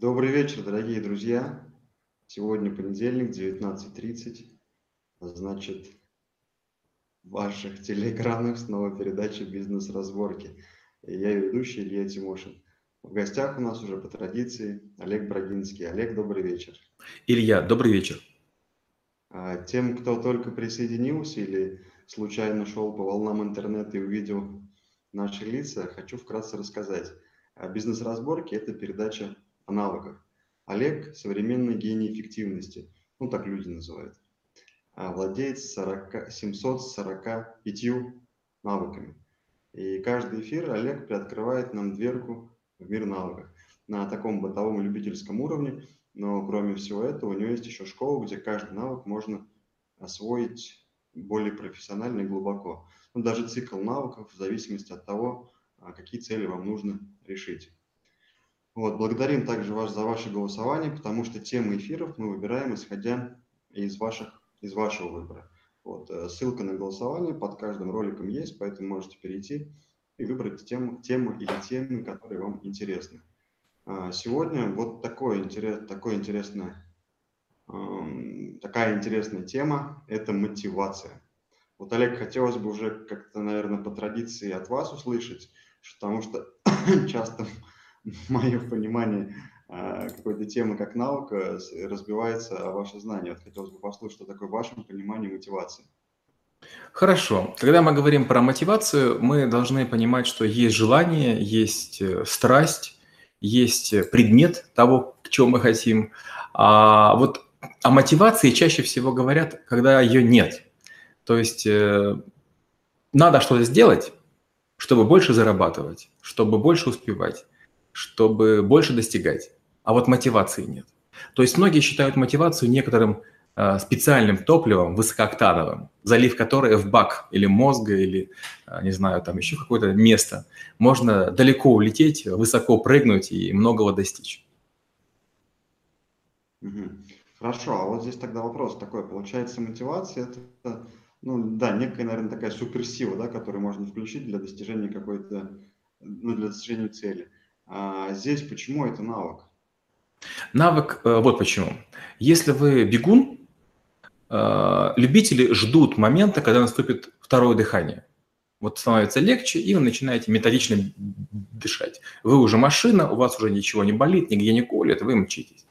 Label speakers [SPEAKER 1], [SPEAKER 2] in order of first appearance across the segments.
[SPEAKER 1] Добрый вечер, дорогие друзья. Сегодня понедельник, 19.30. Значит, в ваших телеэкранах снова передача «Бизнес-разборки». Я ведущий Илья Тимошин. В гостях у нас уже по традиции Олег Брагинский. Олег, добрый вечер.
[SPEAKER 2] Илья, добрый вечер.
[SPEAKER 1] А, тем, кто только присоединился или случайно шел по волнам интернета и увидел наши лица, хочу вкратце рассказать. А, Бизнес-разборки – это передача о навыках. Олег – современный гений эффективности, ну так люди называют. А, владеет 40, 745 навыками. И каждый эфир Олег приоткрывает нам дверку в мир навыков на таком бытовом любительском уровне, но кроме всего этого у него есть еще школа, где каждый навык можно освоить более профессионально и глубоко. Ну, даже цикл навыков в зависимости от того, а, какие цели вам нужно решить. Вот, благодарим также вас за ваше голосование, потому что темы эфиров мы выбираем, исходя из, ваших, из вашего выбора. Вот, э, ссылка на голосование под каждым роликом есть, поэтому можете перейти и выбрать тему, тему или темы, которые вам интересны. А, сегодня вот такое интерес, такое интересное, такая интересная тема – это мотивация. Вот, Олег, хотелось бы уже как-то, наверное, по традиции от вас услышать, потому что часто мое понимание а, какой-то темы как наука разбивается ваше знание. Вот хотелось бы послушать, что такое в вашем понимании мотивации.
[SPEAKER 2] Хорошо. Когда мы говорим про мотивацию, мы должны понимать, что есть желание, есть э, страсть, есть предмет того, к чему мы хотим. А вот о мотивации чаще всего говорят, когда ее нет. То есть э, надо что-то сделать, чтобы больше зарабатывать, чтобы больше успевать чтобы больше достигать, а вот мотивации нет. То есть многие считают мотивацию некоторым э, специальным топливом, высокооктановым, залив которое в бак или мозга, или, э, не знаю, там еще какое-то место, можно далеко улететь, высоко прыгнуть и многого достичь.
[SPEAKER 1] Хорошо, а вот здесь тогда вопрос такой. Получается, мотивация – это, ну да, некая, наверное, такая суперсила, да, которую можно включить для достижения какой-то, ну, для достижения цели – а здесь почему это навык?
[SPEAKER 2] Навык, э, вот почему. Если вы бегун, э, любители ждут момента, когда наступит второе дыхание. Вот становится легче, и вы начинаете методично дышать. Вы уже машина, у вас уже ничего не болит, нигде не колет, вы мчитесь.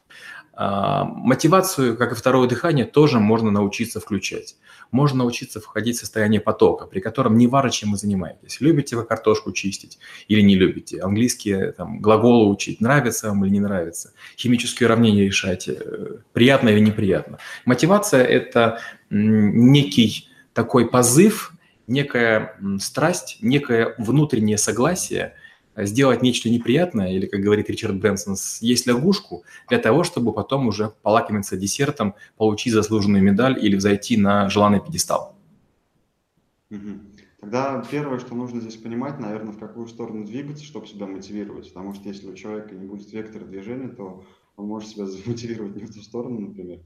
[SPEAKER 2] А, мотивацию, как и второе дыхание, тоже можно научиться включать. Можно научиться входить в состояние потока, при котором не важно, чем вы занимаетесь. Любите вы картошку чистить или не любите. Английские там, глаголы учить, нравится вам или не нравится. Химические уравнения решать, э, приятно или неприятно. Мотивация – это некий такой позыв, некая страсть, некое внутреннее согласие – сделать нечто неприятное, или, как говорит Ричард Брэнсон, съесть лягушку, для того, чтобы потом уже полакомиться десертом, получить заслуженную медаль или взойти на желанный пьедестал.
[SPEAKER 1] Тогда первое, что нужно здесь понимать, наверное, в какую сторону двигаться, чтобы себя мотивировать. Потому что если у человека не будет вектора движения, то он может себя замотивировать не в ту сторону, например.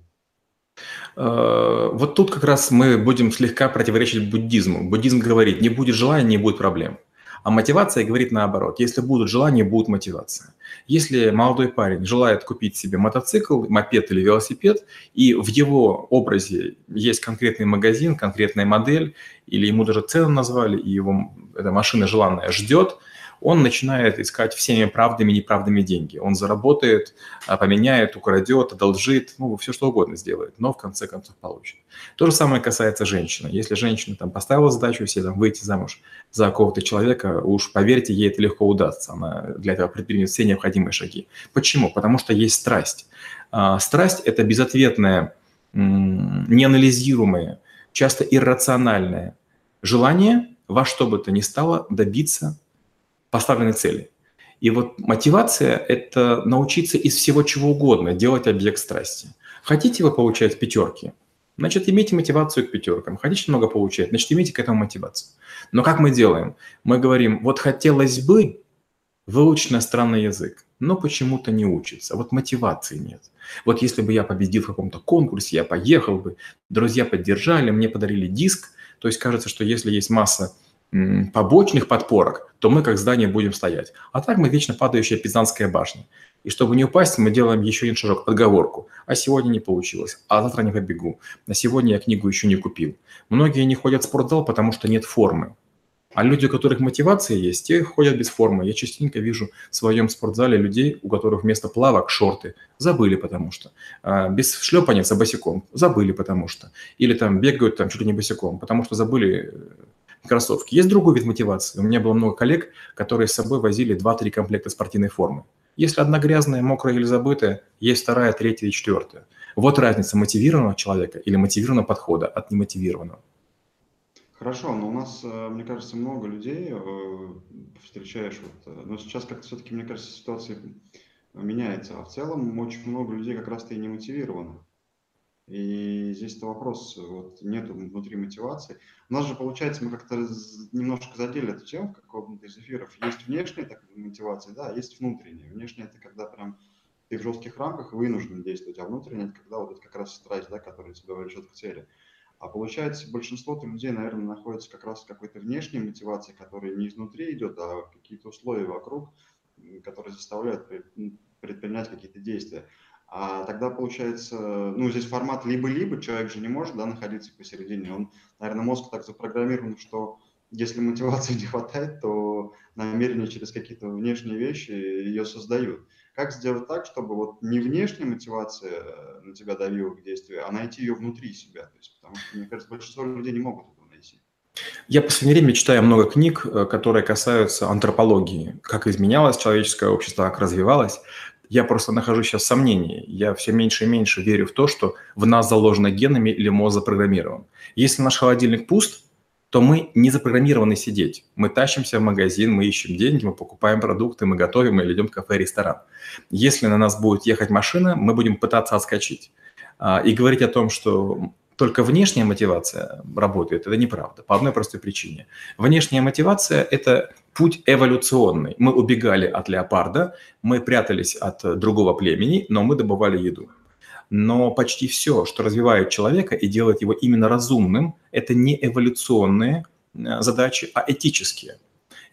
[SPEAKER 2] Э, вот тут как раз мы будем слегка противоречить буддизму. Буддизм говорит, не будет желания, не будет проблем. А мотивация говорит наоборот. Если будут желания, будет мотивация. Если молодой парень желает купить себе мотоцикл, мопед или велосипед, и в его образе есть конкретный магазин, конкретная модель, или ему даже цену назвали, и его эта машина желанная ждет – он начинает искать всеми правдами и неправдами деньги. Он заработает, а, поменяет, украдет, одолжит, ну, все что угодно сделает, но в конце концов получит. То же самое касается женщины. Если женщина там поставила задачу себе там, выйти замуж за какого-то человека, уж поверьте, ей это легко удастся. Она для этого предпримет все необходимые шаги. Почему? Потому что есть страсть. А, страсть – это безответное, неанализируемое, часто иррациональное желание во что бы то ни стало добиться поставленной цели. И вот мотивация – это научиться из всего чего угодно делать объект страсти. Хотите вы получать пятерки? Значит, имейте мотивацию к пятеркам. Хотите много получать? Значит, имейте к этому мотивацию. Но как мы делаем? Мы говорим, вот хотелось бы выучить иностранный язык, но почему-то не учится. Вот мотивации нет. Вот если бы я победил в каком-то конкурсе, я поехал бы, друзья поддержали, мне подарили диск. То есть кажется, что если есть масса побочных подпорок, то мы как здание будем стоять. А так мы вечно падающая Пизанская башня. И чтобы не упасть, мы делаем еще один шажок, подговорку. А сегодня не получилось, а завтра не побегу. На сегодня я книгу еще не купил. Многие не ходят в спортзал, потому что нет формы. А люди, у которых мотивация есть, те ходят без формы. Я частенько вижу в своем спортзале людей, у которых вместо плавок шорты. Забыли потому что. А, без шлепанец, а босиком. Забыли потому что. Или там бегают там чуть ли не босиком, потому что забыли э, кроссовки. Есть другой вид мотивации. У меня было много коллег, которые с собой возили 2-3 комплекта спортивной формы. Если одна грязная, мокрая или забытая, есть вторая, третья и четвертая. Вот разница мотивированного человека или мотивированного подхода от немотивированного.
[SPEAKER 1] Хорошо, но у нас, э, мне кажется, много людей э, встречаешь. Вот, э, но сейчас как-то все-таки, мне кажется, ситуация меняется. А в целом очень много людей как раз-то и не мотивированы. И здесь-то вопрос, вот нету внутри мотивации. У нас же, получается, мы как-то немножко задели эту тему в каком-то из эфиров. Есть внешняя так, мотивация, да, есть внутренняя. Внешняя – это когда прям ты в жестких рамках вынужден действовать, а внутренняя – это когда вот это как раз страсть, да, которая тебя влечет к цели. А получается, большинство людей, наверное, находится как раз в какой-то внешней мотивации, которая не изнутри идет, а какие-то условия вокруг, которые заставляют предпринять какие-то действия. А тогда получается, ну, здесь формат либо-либо, человек же не может, да, находиться посередине. Он, наверное, мозг так запрограммирован, что если мотивации не хватает, то намерения через какие-то внешние вещи ее создают. Как сделать так, чтобы вот не внешняя мотивация э, на тебя давила к действию, а найти ее внутри себя? То есть, потому что, мне кажется, большинство людей не могут этого найти.
[SPEAKER 2] Я в последнее время читаю много книг, э, которые касаются антропологии, как изменялось человеческое общество, как развивалось. Я просто нахожусь сейчас в сомнении. Я все меньше и меньше верю в то, что в нас заложено генами или мозг запрограммирован. Если наш холодильник пуст, то мы не запрограммированы сидеть. Мы тащимся в магазин, мы ищем деньги, мы покупаем продукты, мы готовим или идем в кафе, ресторан. Если на нас будет ехать машина, мы будем пытаться отскочить. А, и говорить о том, что только внешняя мотивация работает, это неправда, по одной простой причине. Внешняя мотивация – это путь эволюционный. Мы убегали от леопарда, мы прятались от другого племени, но мы добывали еду но почти все, что развивает человека и делает его именно разумным, это не эволюционные э, задачи, а этические.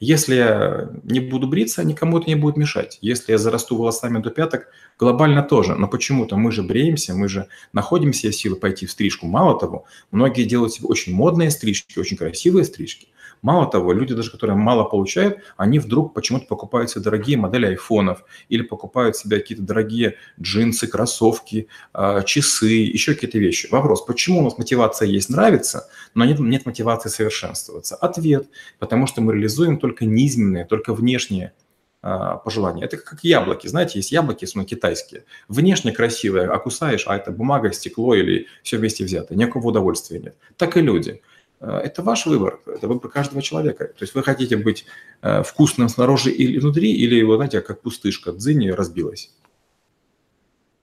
[SPEAKER 2] Если я не буду бриться, никому это не будет мешать. Если я зарасту волосами до пяток, глобально тоже. Но почему-то мы же бреемся, мы же находим себе силы пойти в стрижку. Мало того, многие делают себе очень модные стрижки, очень красивые стрижки. Мало того, люди даже, которые мало получают, они вдруг почему-то покупают себе дорогие модели айфонов или покупают себе какие-то дорогие джинсы, кроссовки, а, часы, еще какие-то вещи. Вопрос, почему у нас мотивация есть нравится, но нет, нет мотивации совершенствоваться? Ответ, потому что мы реализуем только низменные, только внешние а, пожелания. Это как яблоки. Знаете, есть яблоки, особенно китайские. Внешне красивые, а кусаешь, а это бумага, стекло или все вместе взято. Никакого удовольствия нет. Так и люди. Э, это ваш выбор, это выбор каждого человека. То есть вы хотите быть э, вкусным снаружи или внутри, или, вы знаете, как пустышка, дзынь разбилась.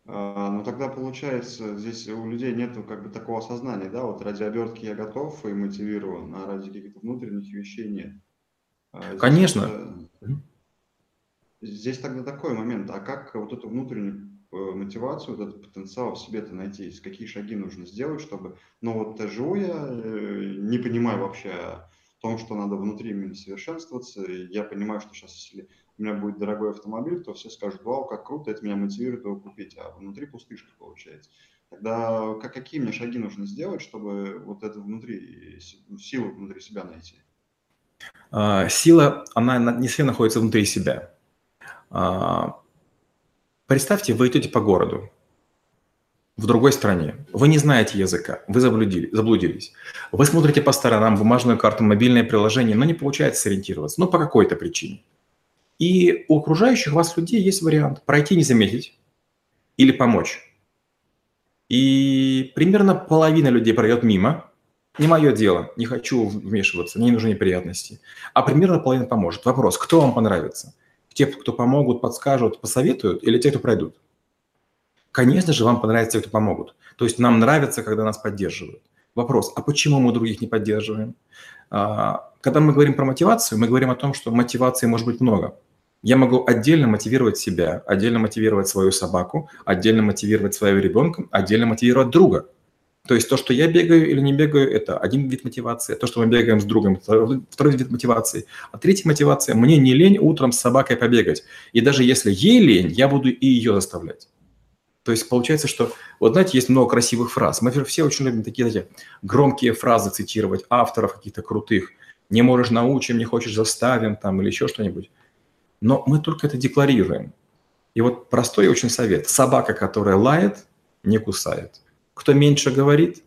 [SPEAKER 1] А, ну тогда получается, здесь у людей нет как бы такого осознания, да, вот ради обертки я готов и мотивирован, а ради каких-то внутренних вещей нет.
[SPEAKER 2] А здесь Конечно. Это,
[SPEAKER 1] здесь тогда такой момент, а как вот эту внутреннюю мотивацию, вот этот потенциал в себе-то найти, какие шаги нужно сделать, чтобы, ну вот живу я, э, не понимаю вообще о том, что надо внутри именно совершенствоваться, я понимаю, что сейчас, если у меня будет дорогой автомобиль, то все скажут, вау, как круто, это меня мотивирует его купить, а внутри пустышка получается. Тогда как, какие мне шаги нужно сделать, чтобы вот это внутри, силу внутри себя найти?
[SPEAKER 2] А, сила, она не все находится внутри себя. Представьте, вы идете по городу в другой стране. Вы не знаете языка, вы заблудили, заблудились. Вы смотрите по сторонам бумажную карту, мобильное приложение, но не получается сориентироваться, ну, по какой-то причине. И у окружающих вас людей есть вариант пройти не заметить или помочь. И примерно половина людей пройдет мимо, не мое дело, не хочу вмешиваться, мне не нужны неприятности. А примерно половина поможет. Вопрос, кто вам понравится – те, кто помогут, подскажут, посоветуют, или те, кто пройдут? Конечно же, вам понравится те, кто помогут. То есть нам нравится, когда нас поддерживают. Вопрос, а почему мы других не поддерживаем? А, когда мы говорим про мотивацию, мы говорим о том, что мотивации может быть много. Я могу отдельно мотивировать себя, отдельно мотивировать свою собаку, отдельно мотивировать своего ребенка, отдельно мотивировать друга. То есть то, что я бегаю или не бегаю, это один вид мотивации. То, что мы бегаем с другом, второй, вид мотивации. А третья мотивация – мне не лень утром с собакой побегать. И даже если ей лень, я буду и ее заставлять. То есть получается, что, вот знаете, есть много красивых фраз. Мы все очень любим такие, знаете, громкие фразы цитировать, авторов каких-то крутых. Не можешь научим, не хочешь заставим там или еще что-нибудь. Но мы только это декларируем. И вот простой очень совет. Собака, которая лает, не кусает. Кто меньше говорит,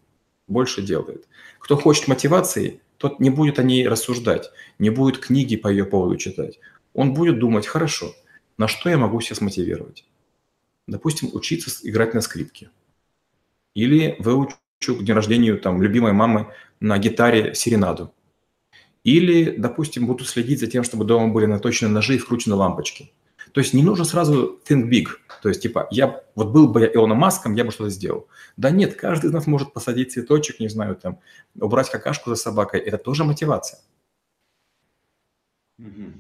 [SPEAKER 2] больше делает. Кто хочет мотивации, тот не будет о ней рассуждать, не будет книги по ее поводу читать. Он будет думать, хорошо, на что я могу себя смотивировать? Допустим, учиться играть на скрипке. Или выучу к дню рождения там, любимой мамы на гитаре серенаду. Или, допустим, буду следить за тем, чтобы дома были наточены ножи и вкручены лампочки. То есть не нужно сразу think big. То есть, типа, я вот был бы я Илоном Маском, я бы что-то сделал. Да нет, каждый из нас может посадить цветочек, не знаю, там, убрать какашку за собакой. Это тоже мотивация.
[SPEAKER 1] Угу.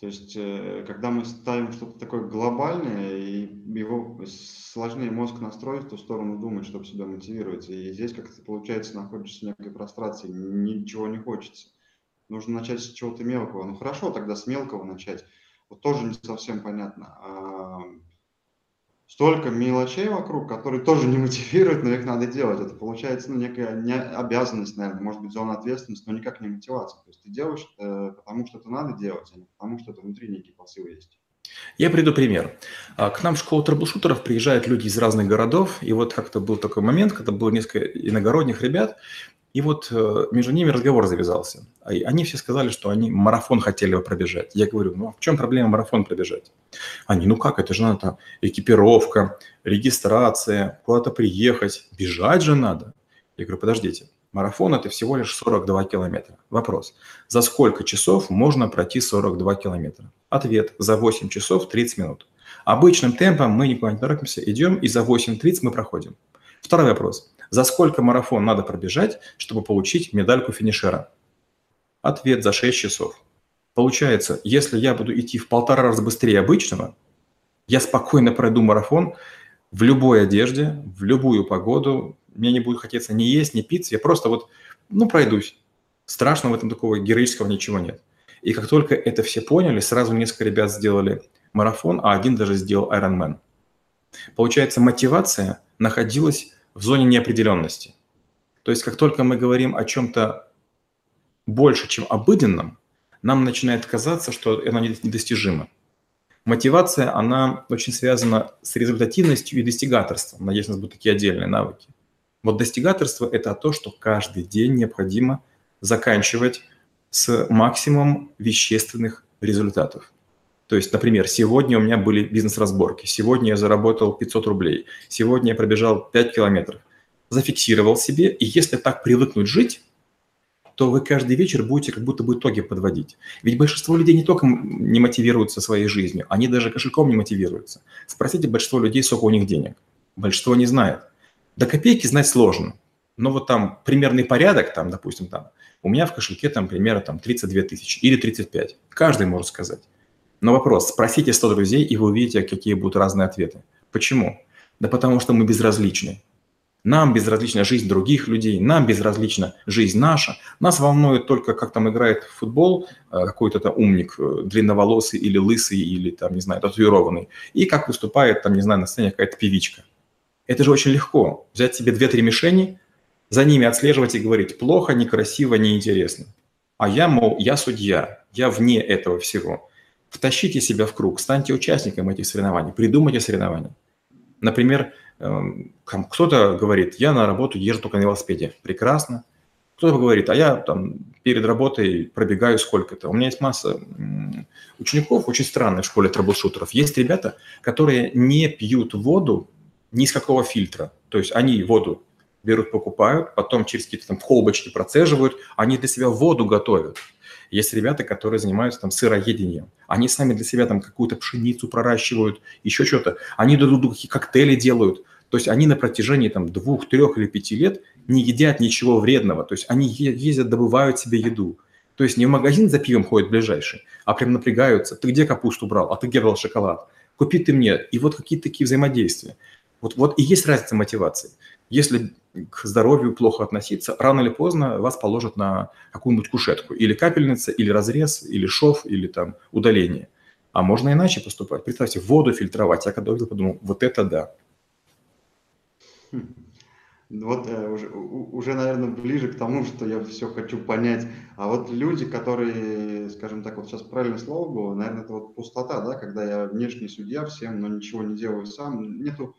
[SPEAKER 1] То есть, э, когда мы ставим что-то такое глобальное, и его сложнее мозг настроить в ту сторону думать, чтобы себя мотивировать. И здесь как-то получается находишься в некой прострации, ничего не хочется. Нужно начать с чего-то мелкого. Ну хорошо, тогда с мелкого начать вот тоже не совсем понятно. Столько мелочей вокруг, которые тоже не мотивируют, но их надо делать. Это получается ну, некая не обязанность, наверное, может быть, зона ответственности, но никак не мотивация. То есть ты делаешь это потому, что это надо делать, а не потому, что это внутри некий посыл есть.
[SPEAKER 2] Я приду пример. А, к нам в школу трэблшутеров приезжают люди из разных городов, и вот как-то был такой момент, когда было несколько иногородних ребят, и вот э, между ними разговор завязался. А они все сказали, что они марафон хотели бы пробежать. Я говорю, ну а в чем проблема марафон пробежать? Они, ну как, это же надо там экипировка, регистрация, куда-то приехать, бежать же надо. Я говорю, подождите, марафон это всего лишь 42 километра. Вопрос, за сколько часов можно пройти 42 километра? Ответ, за 8 часов 30 минут. Обычным темпом мы никуда не торопимся, идем и за 8.30 мы проходим. Второй вопрос. За сколько марафон надо пробежать, чтобы получить медальку финишера? Ответ за 6 часов. Получается, если я буду идти в полтора раза быстрее обычного, я спокойно пройду марафон в любой одежде, в любую погоду. Мне не будет хотеться ни есть, ни пить. Я просто вот, ну, пройдусь. Страшного в этом такого героического ничего нет. И как только это все поняли, сразу несколько ребят сделали марафон, а один даже сделал Ironman. Получается, мотивация находилась в зоне неопределенности. То есть как только мы говорим о чем-то больше, чем обыденном, нам начинает казаться, что оно недостижимо. Мотивация, она очень связана с результативностью и достигаторством. Надеюсь, у нас будут такие отдельные навыки. Вот достигаторство – это то, что каждый день необходимо заканчивать с максимумом вещественных результатов. То есть, например, сегодня у меня были бизнес-разборки, сегодня я заработал 500 рублей, сегодня я пробежал 5 километров. Зафиксировал себе, и если так привыкнуть жить, то вы каждый вечер будете как будто бы итоги подводить. Ведь большинство людей не только не мотивируются своей жизнью, они даже кошельком не мотивируются. Спросите большинство людей, сколько у них денег. Большинство не знает. До копейки знать сложно. Но вот там примерный порядок, там, допустим, там, у меня в кошельке там примерно там 32 тысячи или 35. Каждый может сказать. Но вопрос, спросите 100 друзей, и вы увидите, какие будут разные ответы. Почему? Да потому что мы безразличны. Нам безразлична жизнь других людей, нам безразлична жизнь наша. Нас волнует только, как там играет в футбол э, какой-то там умник, э, длинноволосый или лысый, или там, не знаю, татуированный. И как выступает там, не знаю, на сцене какая-то певичка. Это же очень легко. Взять себе две-три мишени, за ними отслеживать и говорить плохо, некрасиво, неинтересно. А я, мол, я судья, я вне этого всего. Втащите себя в круг, станьте участником этих соревнований, придумайте соревнования. Например, эм, кто-то говорит, я на работу езжу только на велосипеде. Прекрасно. Кто-то говорит, а я там перед работой пробегаю сколько-то. У меня есть масса учеников, очень странных в школе трэблшутеров. Есть ребята, которые не пьют воду ни с какого фильтра. То есть они воду берут, покупают, потом через какие-то там колбочки процеживают, они для себя воду готовят. Есть ребята, которые занимаются там сыроедением. Они сами для себя там какую-то пшеницу проращивают, еще что-то. Они друг какие коктейли делают. То есть они на протяжении там двух, трех или пяти лет не едят ничего вредного. То есть они ездят, добывают себе еду. То есть не в магазин за пивом ходят ближайший, а прям напрягаются. Ты где капусту брал? А ты где брал шоколад? Купи ты мне. И вот какие-то такие взаимодействия. Вот, вот и есть разница мотивации. Если к здоровью плохо относиться, рано или поздно вас положат на какую-нибудь кушетку. Или капельница, или разрез, или шов, или там удаление. А можно иначе поступать. Представьте, воду фильтровать. Я когда увидел, подумал, вот это да.
[SPEAKER 1] Хм. Вот э, уже, уже, наверное, ближе к тому, что я все хочу понять. А вот люди, которые, скажем так, вот сейчас правильное слово было, наверное, это вот пустота, да, когда я внешний судья всем, но ничего не делаю сам. Нету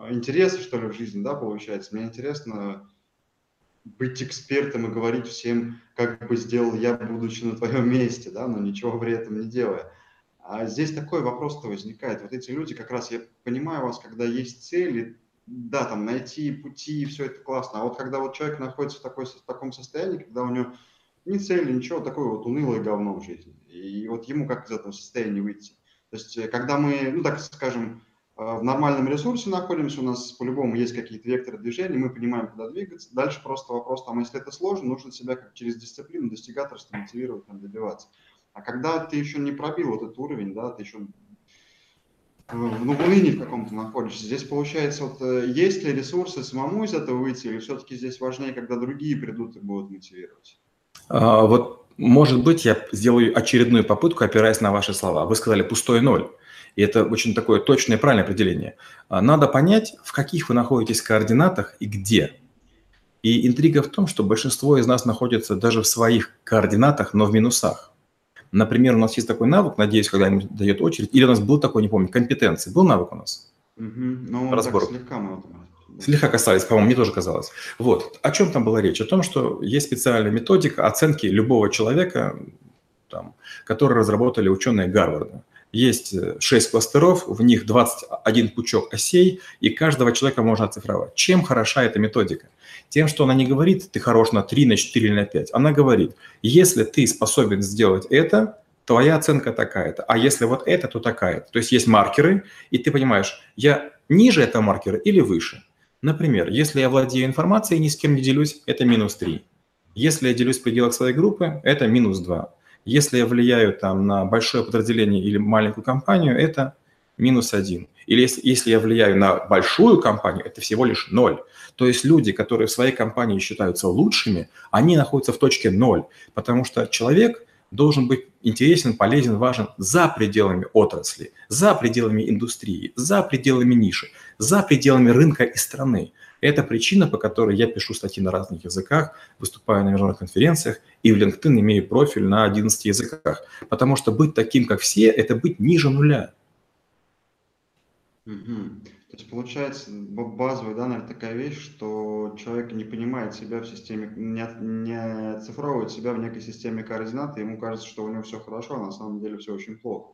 [SPEAKER 1] а, интереса, что ли, в жизни, да, получается. Мне интересно быть экспертом и говорить всем, как бы сделал я, будучи на твоем месте, да, но ничего при этом не делая. А здесь такой вопрос-то возникает. Вот эти люди, как раз я понимаю вас, когда есть цели, да, там найти пути, все это классно. А вот когда вот человек находится в, такой, в таком состоянии, когда у него ни цели, ничего, такое вот унылое говно в жизни. И вот ему как из этого состояния выйти? То есть, э, когда мы, ну так скажем, в нормальном ресурсе находимся, у нас по-любому есть какие-то векторы движения, мы понимаем, куда двигаться. Дальше просто вопрос, там, если это сложно, нужно себя как через дисциплину, достигаторство мотивировать, там, добиваться. А когда ты еще не пробил вот этот уровень, да, ты еще ну, в унынии в каком-то находишься. Здесь получается, вот э, есть ли ресурсы самому из этого выйти, или все-таки здесь важнее, когда другие придут и будут мотивировать?
[SPEAKER 2] А, вот, может быть, я сделаю очередную попытку, опираясь на ваши слова. Вы сказали пустой ноль. И это очень такое точное и правильное определение. А, надо понять, в каких вы находитесь координатах и где. И интрига в том, что большинство из нас находится даже в своих координатах, но в минусах. Например, у нас есть такой навык, надеюсь, когда-нибудь дает очередь, или у нас был такой, не помню, компетенции. Был навык у нас?
[SPEAKER 1] Угу. Ну, Разбор. слегка мы
[SPEAKER 2] Слегка касались, по-моему, мне тоже казалось. Вот. О чем там была речь? О том, что есть специальная методика оценки любого человека, там, который разработали ученые Гарварда. Есть 6 э, кластеров, в них 21 пучок осей, и каждого человека можно оцифровать. Чем хороша эта методика? Тем, что она не говорит, ты хорош на 3, на 4 или на 5. Она говорит, если ты способен сделать это, твоя оценка такая-то. А если вот это, то такая-то. То есть есть маркеры, и ты понимаешь, я ниже этого маркера или выше. Например, если я владею информацией, ни с кем не делюсь, это минус 3. Если я делюсь в пределах своей группы, это минус 2. Если я влияю там на большое подразделение или маленькую компанию, это минус один. Или если, если я влияю на большую компанию, это всего лишь ноль. То есть люди, которые в своей компании считаются лучшими, они находятся в точке ноль, потому что человек должен быть интересен, полезен, важен за пределами отрасли, за пределами индустрии, за пределами ниши, за пределами рынка и страны. Это причина, по которой я пишу статьи на разных языках, выступаю на международных конференциях и в LinkedIn имею профиль на 11 языках. Потому что быть таким, как все, это быть ниже нуля.
[SPEAKER 1] Угу. То есть получается базовая, да, наверное, такая вещь, что человек не понимает себя в системе, не, не оцифровывает себя в некой системе координат, и ему кажется, что у него все хорошо, а на самом деле все очень плохо.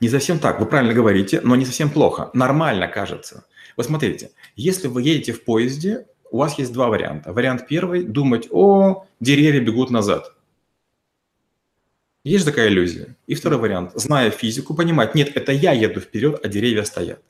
[SPEAKER 2] Не совсем так, вы правильно говорите, но не совсем плохо. Нормально кажется. Вот смотрите, если вы едете в поезде, у вас есть два варианта. Вариант первый – думать, о, деревья бегут назад. Есть такая иллюзия. И второй вариант – зная физику, понимать, нет, это я еду вперед, а деревья стоят.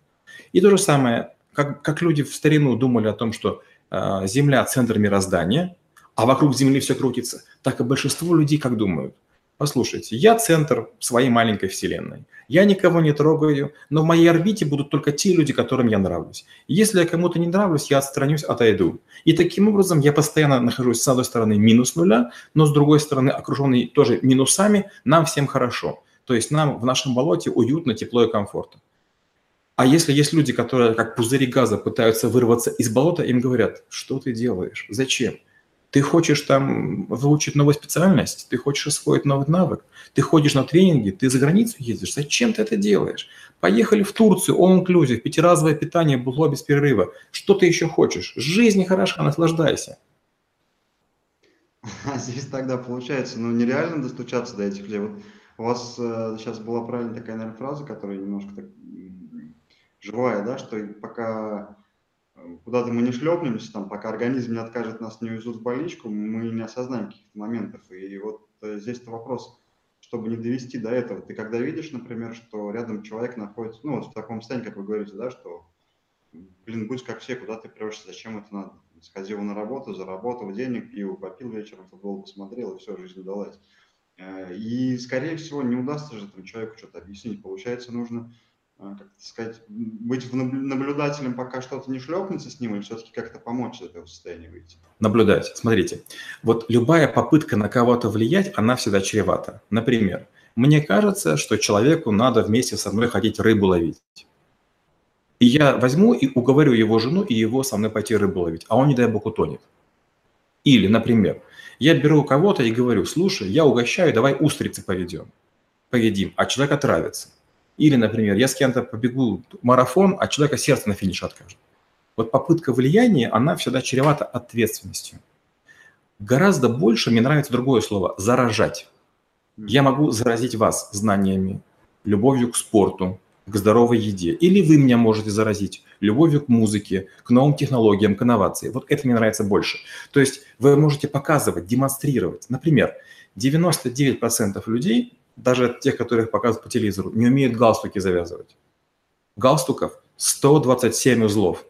[SPEAKER 2] И то же самое, как, как люди в старину думали о том, что э, Земля – центр мироздания, а вокруг Земли все крутится, так и большинство людей как думают – Послушайте, я центр своей маленькой вселенной. Я никого не трогаю, но в моей орбите будут только те люди, которым я нравлюсь. Если я кому-то не нравлюсь, я отстранюсь, отойду. И таким образом я постоянно нахожусь с одной стороны минус нуля, но с другой стороны окруженный тоже минусами, нам всем хорошо. То есть нам в нашем болоте уютно, тепло и комфортно. А если есть люди, которые как пузыри газа пытаются вырваться из болота, им говорят, что ты делаешь, зачем? Ты хочешь там выучить новую специальность, ты хочешь освоить новый навык, ты ходишь на тренинги, ты за границу ездишь. Зачем ты это делаешь? Поехали в Турцию, all inclusive, пятиразовое питание, было без перерыва. Что ты еще хочешь? Жизнь хороша, наслаждайся.
[SPEAKER 1] Здесь тогда получается, ну, нереально достучаться до этих людей. Вот у вас э, сейчас была правильная такая, наверное, фраза, которая немножко так живая, да, что пока куда-то мы не шлепнемся, там, пока организм не откажет нас, не увезут в больничку, мы не осознаем каких-то моментов. И вот э, здесь-то вопрос, чтобы не довести до этого. Ты когда видишь, например, что рядом человек находится, ну, вот в таком состоянии, как вы говорите, да, что, блин, будь как все, куда ты прешься, зачем это надо? Сходил на работу, заработал денег, пиво попил вечером, футбол посмотрел, и все, жизнь удалась. Э, и, скорее всего, не удастся же этому человеку что-то объяснить. Получается, нужно как сказать, быть наблюдателем, пока что-то не шлепнется с ним, или все-таки как-то помочь из этого состояния выйти?
[SPEAKER 2] Наблюдать. Смотрите, вот любая попытка на кого-то влиять, она всегда чревата. Например, мне кажется, что человеку надо вместе со мной ходить рыбу ловить. И я возьму и уговорю его жену и его со мной пойти рыбу ловить, а он, не дай бог, утонет. Или, например, я беру кого-то и говорю, слушай, я угощаю, давай устрицы поведем, поедим, а человек отравится. Или, например, я с кем-то побегу марафон, а человека сердце на финише откажет. Вот попытка влияния, она всегда чревата ответственностью. Гораздо больше мне нравится другое слово – заражать. Я могу заразить вас знаниями, любовью к спорту, к здоровой еде. Или вы меня можете заразить любовью к музыке, к новым технологиям, к инновации. Вот это мне нравится больше. То есть вы можете показывать, демонстрировать. Например, 99% людей даже тех, которых показывают по телевизору, не умеют галстуки завязывать. Галстуков 127 узлов.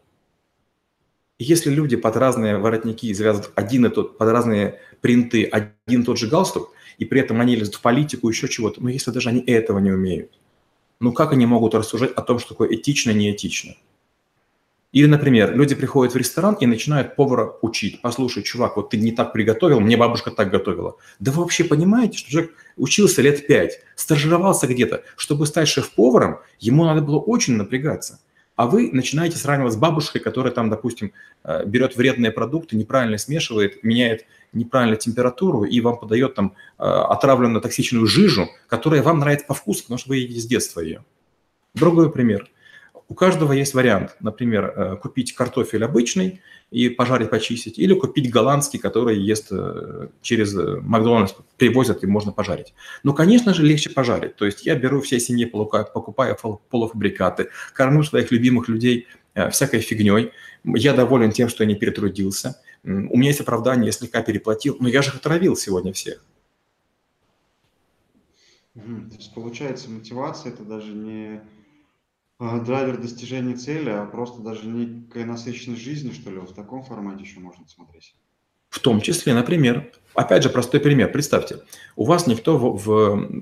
[SPEAKER 2] И если люди под разные воротники завязывают один и тот, под разные принты один и тот же галстук, и при этом они лезут в политику, еще чего-то, но если даже они этого не умеют, ну как они могут рассуждать о том, что такое этично, неэтично? Или, например, люди приходят в ресторан и начинают повара учить. Послушай, чувак, вот ты не так приготовил, мне бабушка так готовила. Да вы вообще понимаете, что человек учился лет пять, стажировался где-то. Чтобы стать шеф-поваром, ему надо было очень напрягаться. А вы начинаете сравнивать с бабушкой, которая там, допустим, э, берет вредные продукты, неправильно смешивает, меняет неправильно температуру и вам подает там э, отравленную токсичную жижу, которая вам нравится по вкусу, потому что вы едите с детства ее. Другой пример – у каждого есть вариант, например, э, купить картофель обычный и пожарить, почистить, или купить голландский, который ест э, через э, Макдональдс, привозят и можно пожарить. Ну, конечно же, легче пожарить. То есть я беру всей семье, покупаю полуфабрикаты, кормлю своих любимых людей всякой фигней. Я доволен тем, что я не перетрудился. У меня есть оправдание, я слегка переплатил, но я же отравил сегодня всех.
[SPEAKER 1] То есть получается мотивация это даже не драйвер достижения цели, а просто даже некая насыщенность жизни, что ли, в таком формате еще можно смотреть.
[SPEAKER 2] В том числе, например, опять же, простой пример. Представьте, у вас никто в, в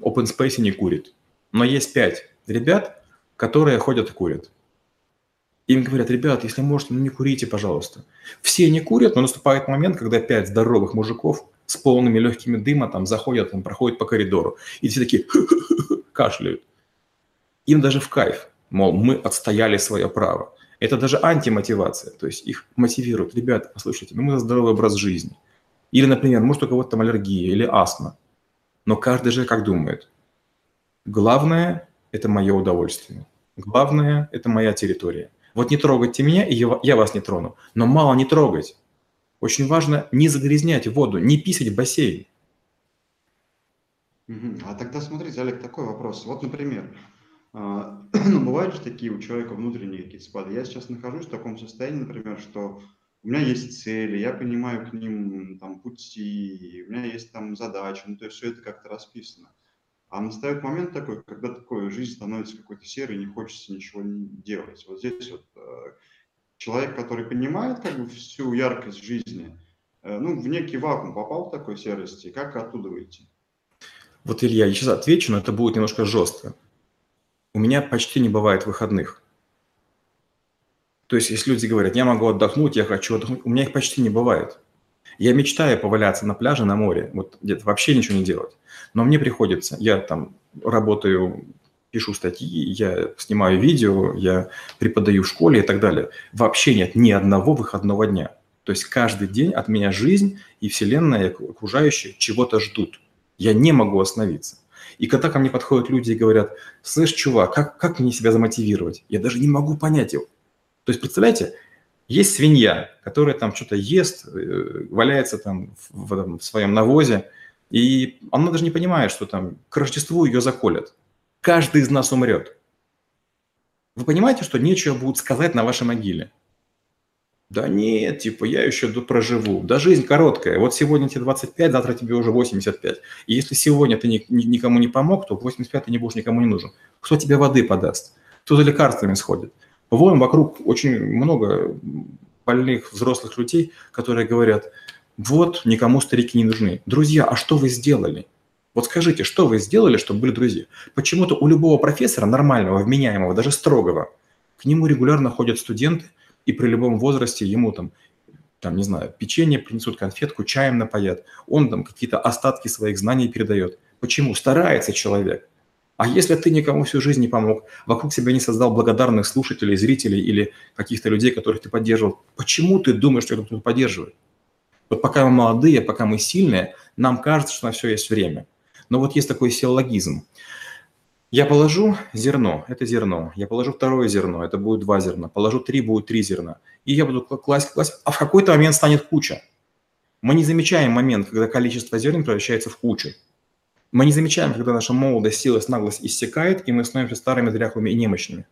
[SPEAKER 2] open space не курит, но есть пять ребят, которые ходят и курят. Им говорят, ребят, если можете, ну не курите, пожалуйста. Все не курят, но наступает момент, когда пять здоровых мужиков с полными легкими дыма там заходят, там, проходят по коридору, и все такие кашляют. Им даже в кайф мол, мы отстояли свое право. Это даже антимотивация, то есть их мотивируют. Ребята, послушайте, ну мы за здоровый образ жизни. Или, например, может у кого-то там аллергия или астма. Но каждый же как думает. Главное – это мое удовольствие. Главное – это моя территория. Вот не трогайте меня, и я вас не трону. Но мало не трогать. Очень важно не загрязнять воду, не писать в бассейн.
[SPEAKER 1] А тогда смотрите, Олег, такой вопрос. Вот, например, а, ну, бывают же такие у человека внутренние какие-то спады. Я сейчас нахожусь в таком состоянии, например, что у меня есть цели, я понимаю к ним там пути, у меня есть там задачи, ну, то есть все это как-то расписано. А настает момент такой, когда такой жизнь становится какой-то серой, не хочется ничего делать. Вот здесь вот э, человек, который понимает как бы всю яркость жизни, э, ну, в некий вакуум попал в такой серости, как оттуда выйти?
[SPEAKER 2] Вот, Илья, я сейчас отвечу, но это будет немножко жестко у меня почти не бывает выходных. То есть, если люди говорят, я могу отдохнуть, я хочу отдохнуть, у меня их почти не бывает. Я мечтаю поваляться на пляже, на море, вот где-то вообще ничего не делать. Но мне приходится, я там работаю, пишу статьи, я снимаю видео, я преподаю в школе и так далее. Вообще нет ни одного выходного дня. То есть каждый день от меня жизнь и вселенная, и окружающие чего-то ждут. Я не могу остановиться. И когда ко мне подходят люди и говорят, слышь, чувак, как, как мне себя замотивировать? Я даже не могу понять его. То есть, представляете, есть свинья, которая там что-то ест, э, валяется там в, в своем навозе, и она даже не понимает, что там к Рождеству ее заколят. Каждый из нас умрет. Вы понимаете, что нечего будет сказать на вашей могиле? Да нет, типа, я еще проживу. Да жизнь короткая. Вот сегодня тебе 25, завтра тебе уже 85. И если сегодня ты ни, ни, никому не помог, то в 85 ты не будешь никому не нужен. Кто тебе воды подаст? Кто за лекарствами сходит? Вон вокруг очень много больных взрослых людей, которые говорят, вот, никому старики не нужны. Друзья, а что вы сделали? Вот скажите, что вы сделали, чтобы были друзья? Почему-то у любого профессора, нормального, вменяемого, даже строгого, к нему регулярно ходят студенты, и при любом возрасте ему там, там, не знаю, печенье принесут, конфетку, чаем напоят. Он там какие-то остатки своих знаний передает. Почему? Старается человек. А если ты никому всю жизнь не помог, вокруг себя не создал благодарных слушателей, зрителей или каких-то людей, которых ты поддерживал, почему ты думаешь, что кто-то поддерживает? Вот пока мы молодые, пока мы сильные, нам кажется, что на все есть время – но вот есть такой силлогизм. Я положу зерно, это зерно. Я положу второе зерно, это будет два зерна. Положу три, будет три зерна. И я буду класть, класть, а в какой-то момент станет куча. Мы не замечаем момент, когда количество зерен превращается в кучу. Мы не замечаем, когда наша молодость, силость, наглость иссякает, и мы становимся старыми, дряхлыми и немощными.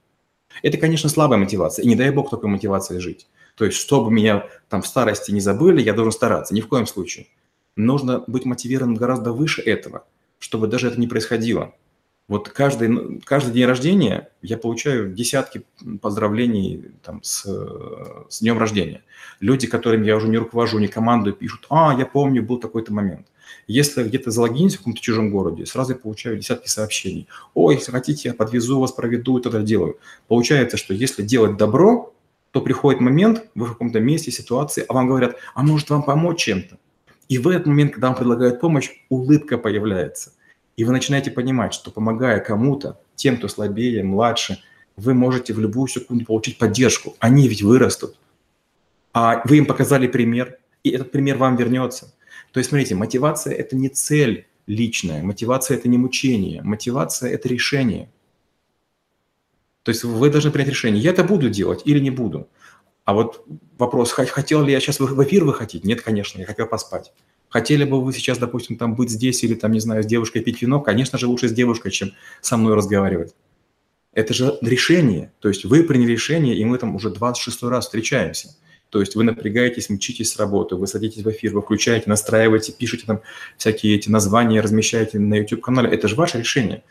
[SPEAKER 2] Это, конечно, слабая мотивация, и не дай бог такой мотивацией жить. То есть, чтобы меня там в старости не забыли, я должен стараться, ни в коем случае. Нужно быть мотивированным гораздо выше этого – чтобы даже это не происходило. Вот каждый, каждый день рождения я получаю десятки поздравлений там, с, с днем рождения. Люди, которыми я уже не руковожу, не командую, пишут, а, я помню, был такой-то момент. Если где-то залогинюсь в каком-то чужом городе, сразу я получаю десятки сообщений. Ой, если хотите, я подвезу вас, проведу, это делаю. Получается, что если делать добро, то приходит момент, вы в каком-то месте, ситуации, а вам говорят, а может вам помочь чем-то? И в этот момент, когда вам предлагают помощь, улыбка появляется. И вы начинаете понимать, что помогая кому-то, тем, кто слабее, младше, вы можете в любую секунду получить поддержку. Они ведь вырастут. А вы им показали пример, и этот пример вам вернется. То есть, смотрите, мотивация – это не цель личная, мотивация – это не мучение, мотивация – это решение. То есть вы должны принять решение, я это буду делать или не буду. А вот вопрос, хотел ли я сейчас в эфир выходить? Нет, конечно, я хотел поспать. Хотели бы вы сейчас, допустим, там быть здесь или там, не знаю, с девушкой пить вино? Конечно же, лучше с девушкой, чем со мной разговаривать. Это же решение. То есть вы приняли решение, и мы там уже 26 раз встречаемся. То есть вы напрягаетесь, мчитесь с работы, вы садитесь в эфир, вы включаете, настраиваете, пишете там всякие эти названия, размещаете на YouTube-канале. Это же ваше решение.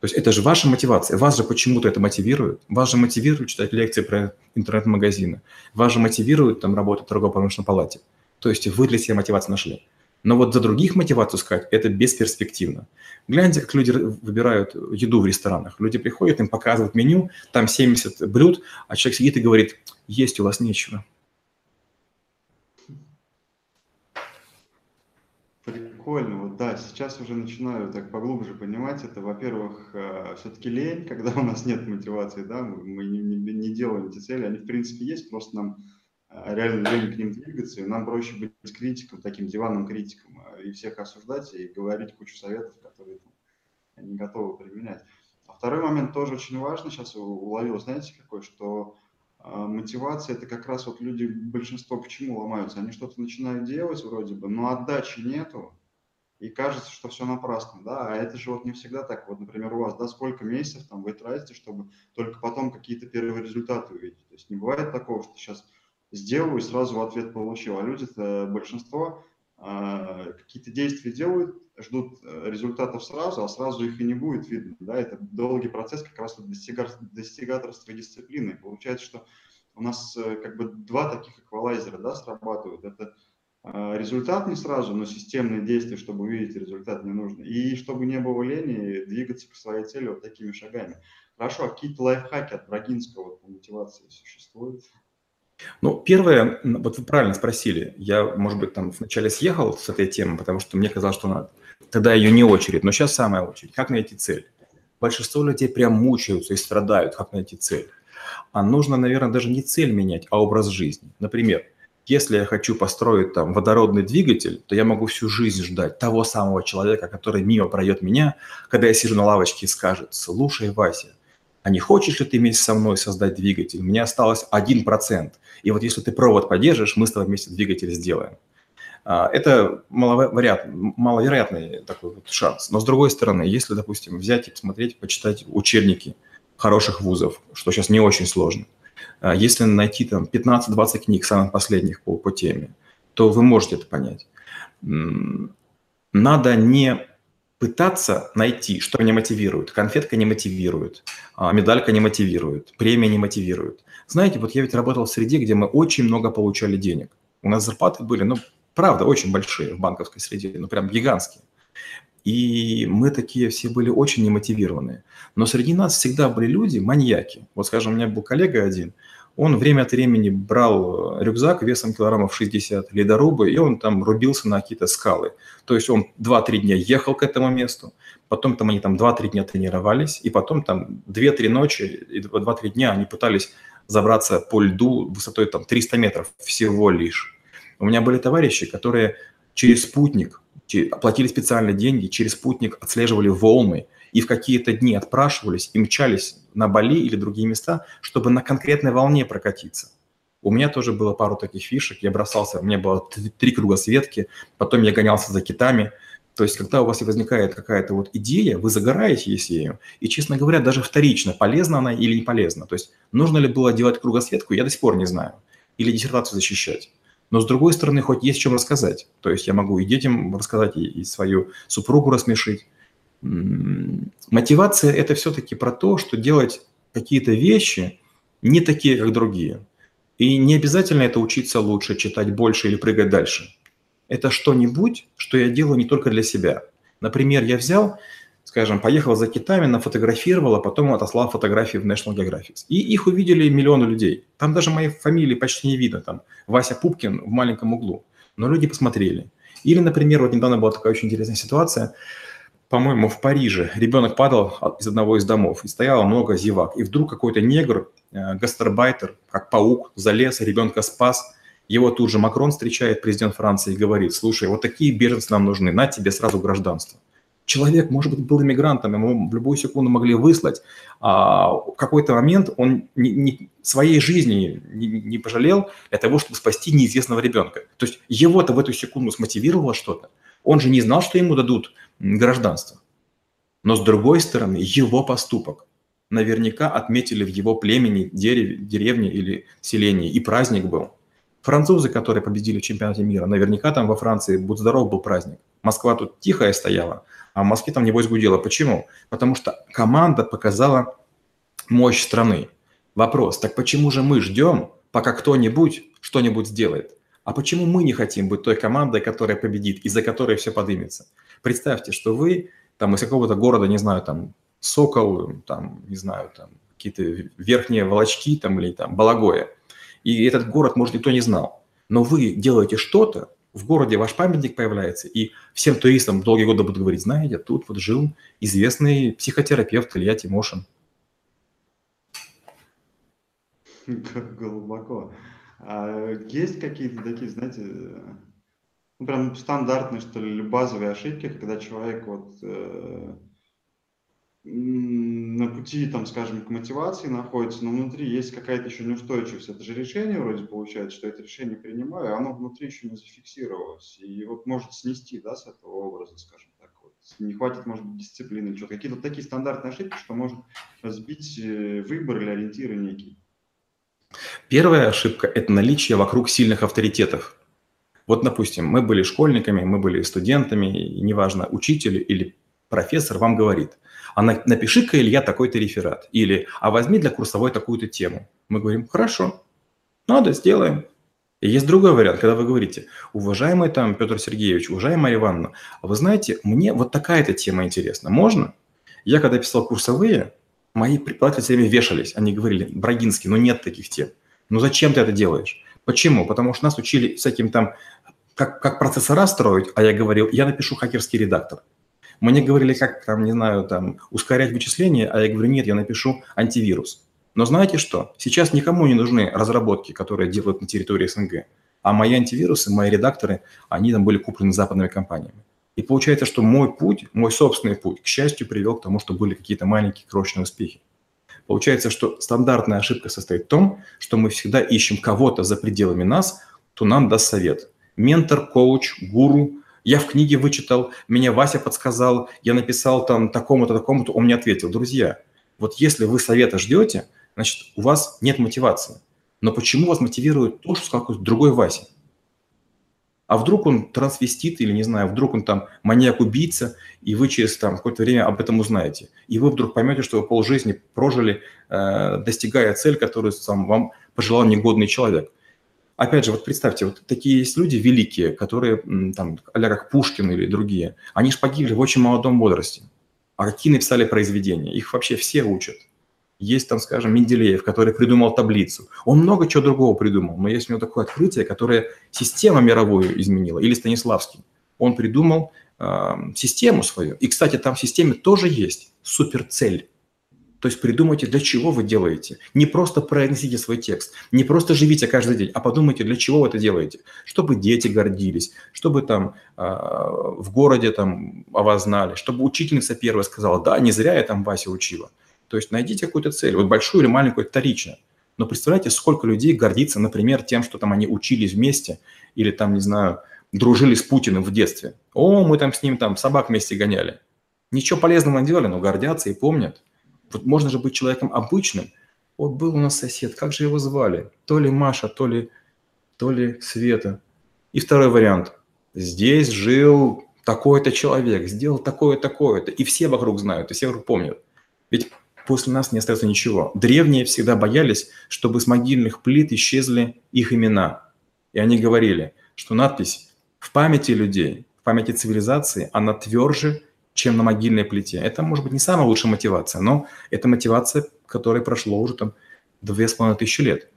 [SPEAKER 2] То есть это же ваша мотивация. Вас же почему-то это мотивирует. Вас же мотивирует читать лекции про интернет-магазины. Вас же мотивирует там работать в торгово-промышленной палате. То есть вы для себя мотивацию нашли. Но вот за других мотивацию искать – это бесперспективно. Гляньте, как люди выбирают еду в ресторанах. Люди приходят, им показывают меню, там 70 блюд, а человек сидит и говорит, есть у вас нечего.
[SPEAKER 1] Прикольно, вот да, сейчас уже начинаю так поглубже понимать это. Во-первых, э, все-таки лень, когда у нас нет мотивации, да, мы не, не, не делаем эти цели, они в принципе есть, просто нам реально лень к ним двигаться, и нам проще быть критиком, таким диванным критиком, э, и всех осуждать, и говорить кучу советов, которые там, не готовы применять. А второй момент тоже очень важный, сейчас уловил, знаете, какой, что а, мотивация – это как раз вот люди, большинство почему ломаются? Они что-то начинают делать вроде бы, но отдачи нету, и кажется, что все напрасно, да, а это же вот не всегда так. Вот, например, у вас, да, сколько месяцев там вы тратите, чтобы только потом какие-то первые результаты увидеть. То есть не бывает такого, что сейчас сделаю и сразу ответ получил. А люди-то, большинство, э, какие-то действия делают, ждут э, результатов сразу, а сразу их и не будет видно, да, это долгий процесс как раз достигаторства дисциплины. Получается, что у нас э, как бы два таких эквалайзера, да, срабатывают. Это а, результат не сразу, но системные действия, чтобы увидеть результат, не нужно. И чтобы не было лени, двигаться к своей цели вот такими шагами. Хорошо, а какие-то лайфхаки от Брагинского по мотивации существуют?
[SPEAKER 2] Ну, первое, вот вы правильно спросили. Я, может быть, там вначале съехал с этой темы, потому что мне казалось, что надо. Тогда ее не очередь, но сейчас самая очередь. Как найти цель? Большинство людей прям мучаются и страдают, как найти цель. А нужно, наверное, даже не цель менять, а образ жизни. Например, если я хочу построить там водородный двигатель, то я могу всю жизнь ждать того самого человека, который мимо пройдет меня, когда я сижу на лавочке и скажет, слушай, Вася, а не хочешь ли ты вместе со мной создать двигатель? Меня осталось 1%. И вот если ты провод поддержишь, мы с тобой вместе двигатель сделаем. А, это маловероятный такой вот шанс. Но с другой стороны, если, допустим, взять и посмотреть, почитать учебники хороших вузов, что сейчас не очень сложно – а если найти там 15-20 книг самых последних по, по теме, то вы можете это понять. Надо не пытаться найти, что меня мотивирует. Конфетка не мотивирует, а медалька не мотивирует, премия не мотивирует. Знаете, вот я ведь работал в среде, где мы очень много получали денег. У нас зарплаты были, ну, правда, очень большие в банковской среде, ну, прям гигантские. И мы такие все были очень немотивированные. Но среди нас всегда были люди, маньяки. Вот, скажем, у меня был коллега один, он время от времени брал э, рюкзак весом килограммов 60 ледорубы, и он там рубился на какие-то скалы. То есть он 2-3 дня ехал к этому месту, потом там они там 2-3 дня тренировались, и потом там 2-3 ночи и 2-3 дня они пытались забраться по льду высотой там 300 метров всего лишь. У меня были товарищи, которые через спутник, оплатили специальные деньги, через спутник отслеживали волны и в какие-то дни отпрашивались и мчались на Бали или другие места, чтобы на конкретной волне прокатиться. У меня тоже было пару таких фишек. Я бросался, у меня было три круга светки, потом я гонялся за китами. То есть, когда у вас возникает какая-то вот идея, вы загораетесь ею, и, честно говоря, даже вторично, полезна она или не полезна. То есть, нужно ли было делать кругосветку, я до сих пор не знаю. Или диссертацию защищать. Но, с другой стороны, хоть есть чем рассказать. То есть, я могу и детям рассказать, и, и свою супругу рассмешить. Мотивация – это все-таки про то, что делать какие-то вещи не такие, как другие. И не обязательно это учиться лучше, читать больше или прыгать дальше. Это что-нибудь, что я делаю не только для себя. Например, я взял, скажем, поехал за китами, нафотографировал, а потом отослал фотографии в National Geographic. И их увидели миллионы людей. Там даже моей фамилии почти не видно, там Вася Пупкин в маленьком углу. Но люди посмотрели. Или, например, вот недавно была такая очень интересная ситуация – по-моему, в Париже ребенок падал из одного из домов, и стояло много зевак. И вдруг какой-то негр, э, гастарбайтер, как паук, залез, ребенка спас. Его тут же Макрон встречает, президент Франции, и говорит, слушай, вот такие беженцы нам нужны, на тебе сразу гражданство. Человек, может быть, был иммигрантом, ему в любую секунду могли выслать, а в какой-то момент он не, не, своей жизни не, не пожалел для того, чтобы спасти неизвестного ребенка. То есть его-то в эту секунду смотивировало что-то. Он же не знал, что ему дадут гражданство. Но с другой стороны, его поступок наверняка отметили в его племени, дереве, деревне или селении, и праздник был. Французы, которые победили в чемпионате мира, наверняка там во Франции, будь здоров, был праздник. Москва тут тихая стояла, а в Москве там небось гудела. Почему? Потому что команда показала мощь страны. Вопрос, так почему же мы ждем, пока кто-нибудь что-нибудь сделает? А почему мы не хотим быть той командой, которая победит, из-за которой все поднимется? Представьте, что вы там из какого-то города, не знаю, там Сокол, там, не знаю, там какие-то верхние волочки там или там Балагоя. И этот город, может, никто не знал. Но вы делаете что-то, в городе ваш памятник появляется, и всем туристам долгие годы будут говорить, знаете, тут вот жил известный психотерапевт Илья Тимошин.
[SPEAKER 1] Глубоко. А есть какие-то такие, знаете, ну, прям стандартные, что ли, базовые ошибки, когда человек вот э, на пути, там, скажем, к мотивации находится, но внутри есть какая-то еще неустойчивость. Это же решение вроде получается, что это решение принимаю, а оно внутри еще не зафиксировалось. И вот может снести, да, с этого образа, скажем так. Вот. Не хватит, может быть, дисциплины, что какие-то такие стандартные ошибки, что может сбить э, выбор или ориентиры некий.
[SPEAKER 2] Первая ошибка – это наличие вокруг сильных авторитетов. Вот, допустим, мы были школьниками, мы были студентами, неважно, учитель или профессор вам говорит, а напиши-ка, Илья, такой-то реферат. Или, а возьми для курсовой такую-то тему. Мы говорим, хорошо, надо, сделаем. И есть другой вариант, когда вы говорите, уважаемый там Петр Сергеевич, уважаемая Мария Ивановна, вы знаете, мне вот такая-то тема интересна, можно? Я когда писал курсовые, мои преподаватели все время вешались. Они говорили, Брагинский, ну нет таких тем. Ну зачем ты это делаешь? Почему? Потому что нас учили всяким там, как, как процессора строить, а я говорил, я напишу хакерский редактор. Мне говорили, как там, не знаю, там, ускорять вычисления, а я говорю, нет, я напишу антивирус. Но знаете что? Сейчас никому не нужны разработки, которые делают на территории СНГ. А мои антивирусы, мои редакторы, они там были куплены западными компаниями. И получается, что мой путь, мой собственный путь, к счастью, привел к тому, что были какие-то маленькие крошечные успехи. Получается, что стандартная ошибка состоит в том, что мы всегда ищем кого-то за пределами нас, кто нам даст совет. Ментор, коуч, гуру. Я в книге вычитал, меня Вася подсказал, я написал там такому-то, такому-то, он мне ответил. Друзья, вот если вы совета ждете, значит, у вас нет мотивации. Но почему вас мотивирует то, что сказал другой Вася? А вдруг он трансвестит или, не знаю, вдруг он там маньяк-убийца, и вы через там какое-то время об этом узнаете. И вы вдруг поймете, что вы полжизни прожили, э, достигая цель, которую сам вам пожелал негодный человек. опять же, вот представьте, вот такие есть люди великие, которые, там, а как Пушкин или другие, они же погибли в очень молодом возрасте. А какие написали произведения? Их вообще все учат. Есть там, скажем, Менделеев, который придумал таблицу. Он много чего другого придумал, но есть у него такое открытие, которое систему мировую изменило. Или Станиславский. Он придумал э, систему свою. И, кстати, там в системе тоже есть суперцель. То есть придумайте, для чего вы делаете. Не просто произнесите свой текст, не просто живите каждый день, а подумайте, для чего вы это делаете. Чтобы дети гордились, чтобы там э, в городе там о вас знали, чтобы учительница первая сказала, да, не зря я там Вася учила. То есть найдите какую-то цель, вот большую или маленькую, вторично. Но представляете, сколько людей гордится, например, тем, что там они учились вместе или там, не знаю, дружили с Путиным в детстве. О, мы там с ним там собак вместе гоняли. Ничего полезного не делали, но гордятся и помнят. Вот можно же быть человеком обычным. Вот был у нас сосед, как же его звали? То ли Маша, то ли, то ли Света. И второй вариант. Здесь жил такой-то человек, сделал такое-то, такое-то. И все вокруг знают, и все вокруг помнят. Ведь после нас не остается ничего. Древние всегда боялись, чтобы с могильных плит исчезли их имена. И они говорили, что надпись в памяти людей, в памяти цивилизации, она тверже, чем на могильной плите. Это, может быть, не самая лучшая мотивация, но это мотивация, которой прошло уже там две с половиной тысячи лет.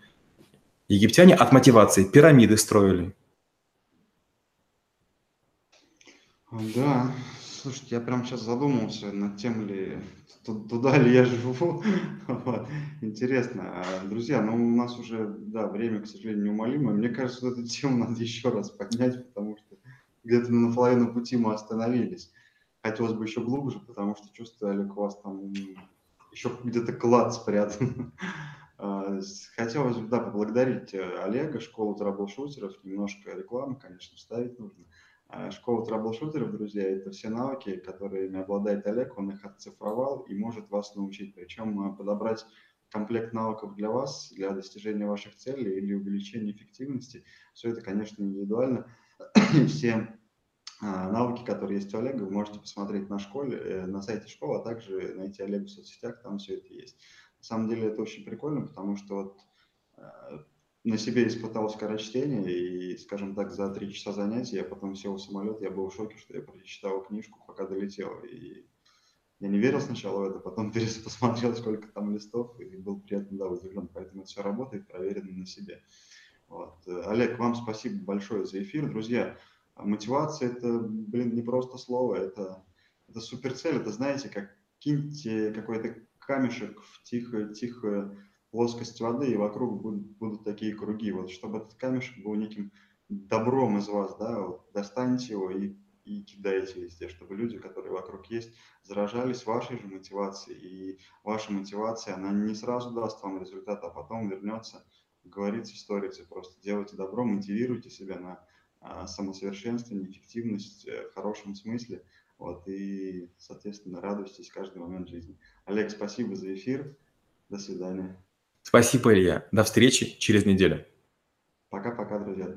[SPEAKER 2] Египтяне от мотивации пирамиды строили.
[SPEAKER 1] Да, Слушайте, я прям сейчас задумался над тем ли, туда ли я живу. Интересно. А, друзья, ну у нас уже, да, время, к сожалению, неумолимое. Мне кажется, эту тему надо еще раз поднять, потому что где-то на половину пути мы остановились. Хотелось бы еще глубже, потому что чувствую, Олег, у вас там еще где-то клад спрятан. А, хотелось бы, да, поблагодарить э, Олега, школу трэбл-шутеров, немножко рекламы, конечно, вставить нужно. А школа трэблшутеров, друзья, это все навыки, которыми обладает Олег, он их оцифровал и может вас научить. Причем э, подобрать комплект навыков для вас, для достижения ваших целей или увеличения эффективности. Все это, конечно, индивидуально. все а, навыки, которые есть у Олега, вы можете посмотреть на школе, э, на сайте школы, а также найти Олега в соцсетях, там все это есть. На самом деле это очень прикольно, потому что вот э, на себе испытал скорочтение, и, скажем так, за три часа занятий я потом сел в самолет, я был в шоке, что я прочитал книжку, пока долетел. И я не верил сначала в это, потом посмотрел, сколько там листов, и был приятно, да, удивлен. Поэтому это все работает, проверено на себе. Вот. Олег, вам спасибо большое за эфир. Друзья, мотивация – это, блин, не просто слово, это, это суперцель. Это, знаете, как киньте какой-то камешек в тихое, тихое плоскость воды, и вокруг будут, будут такие круги. Вот чтобы этот камешек был неким добром из вас, да, вот достаньте его и, и кидайте везде, чтобы люди, которые вокруг есть, заражались вашей же мотивацией. И ваша мотивация, она не сразу даст вам результат, а потом вернется, говорится, сторится. Просто делайте добро, мотивируйте себя на а, самосовершенствование, эффективность э, в хорошем смысле. Вот, и, соответственно, радуйтесь каждый момент жизни. Олег, спасибо за эфир. До свидания.
[SPEAKER 2] Спасибо, Илья. До встречи через неделю.
[SPEAKER 1] Пока-пока, друзья.